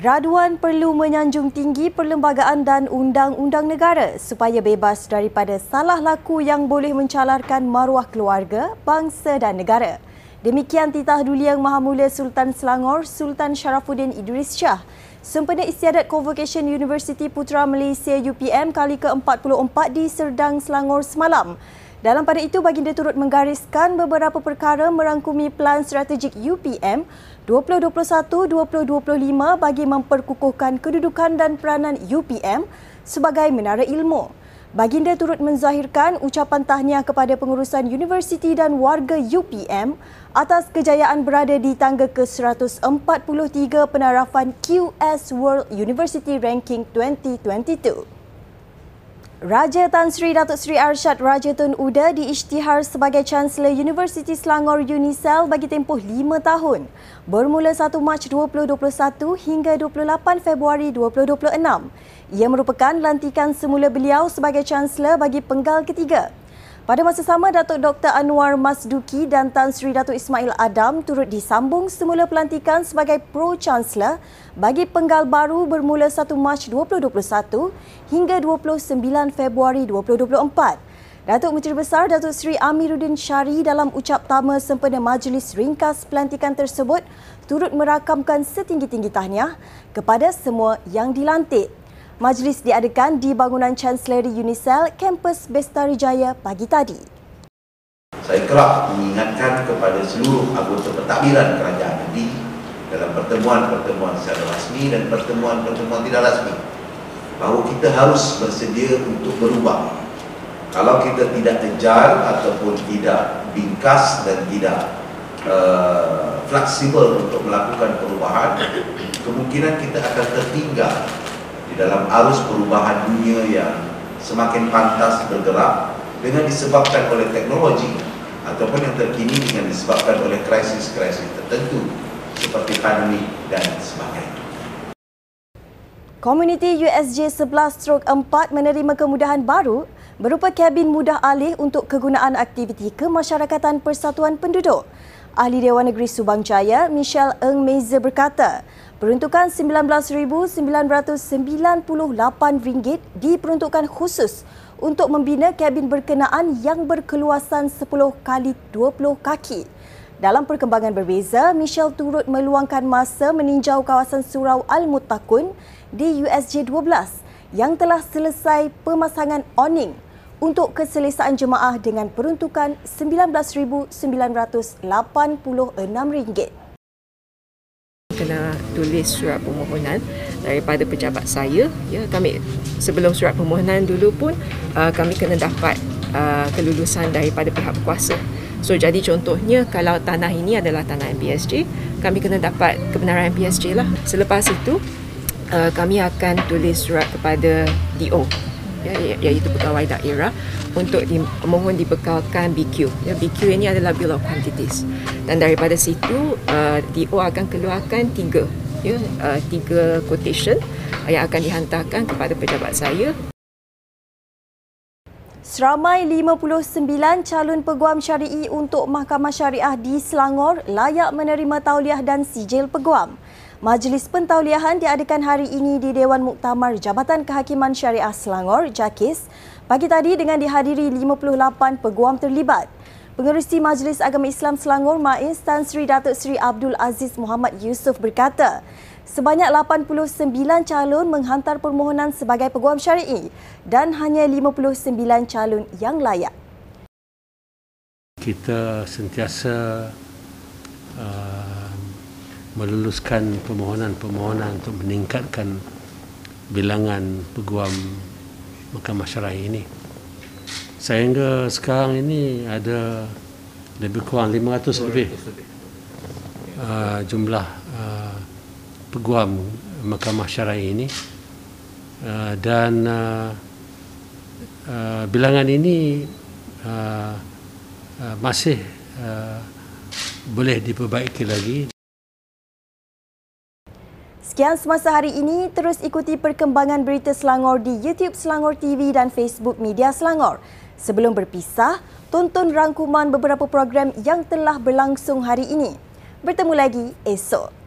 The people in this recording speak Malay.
Graduan perlu menyanjung tinggi perlembagaan dan undang-undang negara supaya bebas daripada salah laku yang boleh mencalarkan maruah keluarga, bangsa dan negara. Demikian titah Duli Yang Maha Mulia Sultan Selangor, Sultan Sharafuddin Idris Shah, sempena istiadat Convocation University Putra Malaysia UPM kali ke-44 di Serdang, Selangor semalam. Dalam pada itu, baginda turut menggariskan beberapa perkara merangkumi pelan strategik UPM 2021-2025 bagi memperkukuhkan kedudukan dan peranan UPM sebagai menara ilmu. Baginda turut menzahirkan ucapan tahniah kepada pengurusan universiti dan warga UPM atas kejayaan berada di tangga ke-143 penarafan QS World University Ranking 2022. Raja Tan Sri Datuk Seri Arshad Raja Tun Uda diisytihar sebagai Chancellor Universiti Selangor Unicel bagi tempoh lima tahun bermula 1 Mac 2021 hingga 28 Februari 2026. Ia merupakan lantikan semula beliau sebagai Chancellor bagi penggal ketiga. Pada masa sama, Datuk Dr. Anwar Masduki dan Tan Sri Datuk Ismail Adam turut disambung semula pelantikan sebagai Pro-Chancellor bagi penggal baru bermula 1 Mac 2021 hingga 29 Februari 2024. Datuk Menteri Besar Datuk Seri Amiruddin Syari dalam ucap tama sempena majlis ringkas pelantikan tersebut turut merakamkan setinggi-tinggi tahniah kepada semua yang dilantik. Majlis diadakan di bangunan Chancellery Unicel, kampus Bestari Jaya pagi tadi. Saya kerap mengingatkan kepada seluruh anggota pentadbiran kerajaan negeri dalam pertemuan-pertemuan secara rasmi dan pertemuan-pertemuan tidak rasmi bahawa kita harus bersedia untuk berubah. Kalau kita tidak kejar ataupun tidak bingkas dan tidak uh, fleksibel untuk melakukan perubahan, kemungkinan kita akan tertinggal di dalam arus perubahan dunia yang semakin pantas bergerak dengan disebabkan oleh teknologi ataupun yang terkini dengan disebabkan oleh krisis-krisis tertentu seperti pandemik dan sebagainya. Komuniti USJ 11-4 menerima kemudahan baru berupa kabin mudah alih untuk kegunaan aktiviti kemasyarakatan Persatuan Penduduk. Ahli Dewan Negeri Subang Jaya, Michelle Eng Meza berkata, peruntukan RM19,998 diperuntukkan khusus untuk membina kabin berkenaan yang berkeluasan 10 kali 20 kaki. Dalam perkembangan berbeza, Michelle turut meluangkan masa meninjau kawasan Surau Al-Mutakun di USJ 12 yang telah selesai pemasangan awning untuk keselesaan jemaah dengan peruntukan RM19,986. Kena tulis surat permohonan daripada pejabat saya. Ya, kami sebelum surat permohonan dulu pun uh, kami kena dapat uh, kelulusan daripada pihak berkuasa. So jadi contohnya kalau tanah ini adalah tanah MPSJ, kami kena dapat kebenaran MPSJ lah. Selepas itu uh, kami akan tulis surat kepada DO iaitu pegawai daerah untuk di, mohon dibekalkan BQ. Ya, BQ ini adalah Bill of Quantities. Dan daripada situ, uh, DO akan keluarkan tiga, ya, uh, tiga quotation yang akan dihantarkan kepada pejabat saya. Seramai 59 calon peguam syari'i untuk Mahkamah Syariah di Selangor layak menerima tauliah dan sijil peguam. Majlis pentauliahan diadakan hari ini di Dewan Muktamar Jabatan Kehakiman Syariah Selangor, JAKIS, pagi tadi dengan dihadiri 58 peguam terlibat. Pengerusi Majlis Agama Islam Selangor, MAIS Tan Sri Datuk Sri Abdul Aziz Muhammad Yusof berkata, sebanyak 89 calon menghantar permohonan sebagai peguam syari'i dan hanya 59 calon yang layak. Kita sentiasa uh, meluluskan permohonan-permohonan untuk meningkatkan bilangan peguam mahkamah syar'i ini. Sehingga sekarang ini ada lebih kurang 500 lebih uh, jumlah uh, peguam mahkamah syar'i ini uh, dan uh, uh, bilangan ini uh, uh, masih uh, boleh diperbaiki lagi. Sekian semasa hari ini, terus ikuti perkembangan berita Selangor di YouTube Selangor TV dan Facebook Media Selangor. Sebelum berpisah, tonton rangkuman beberapa program yang telah berlangsung hari ini. Bertemu lagi esok.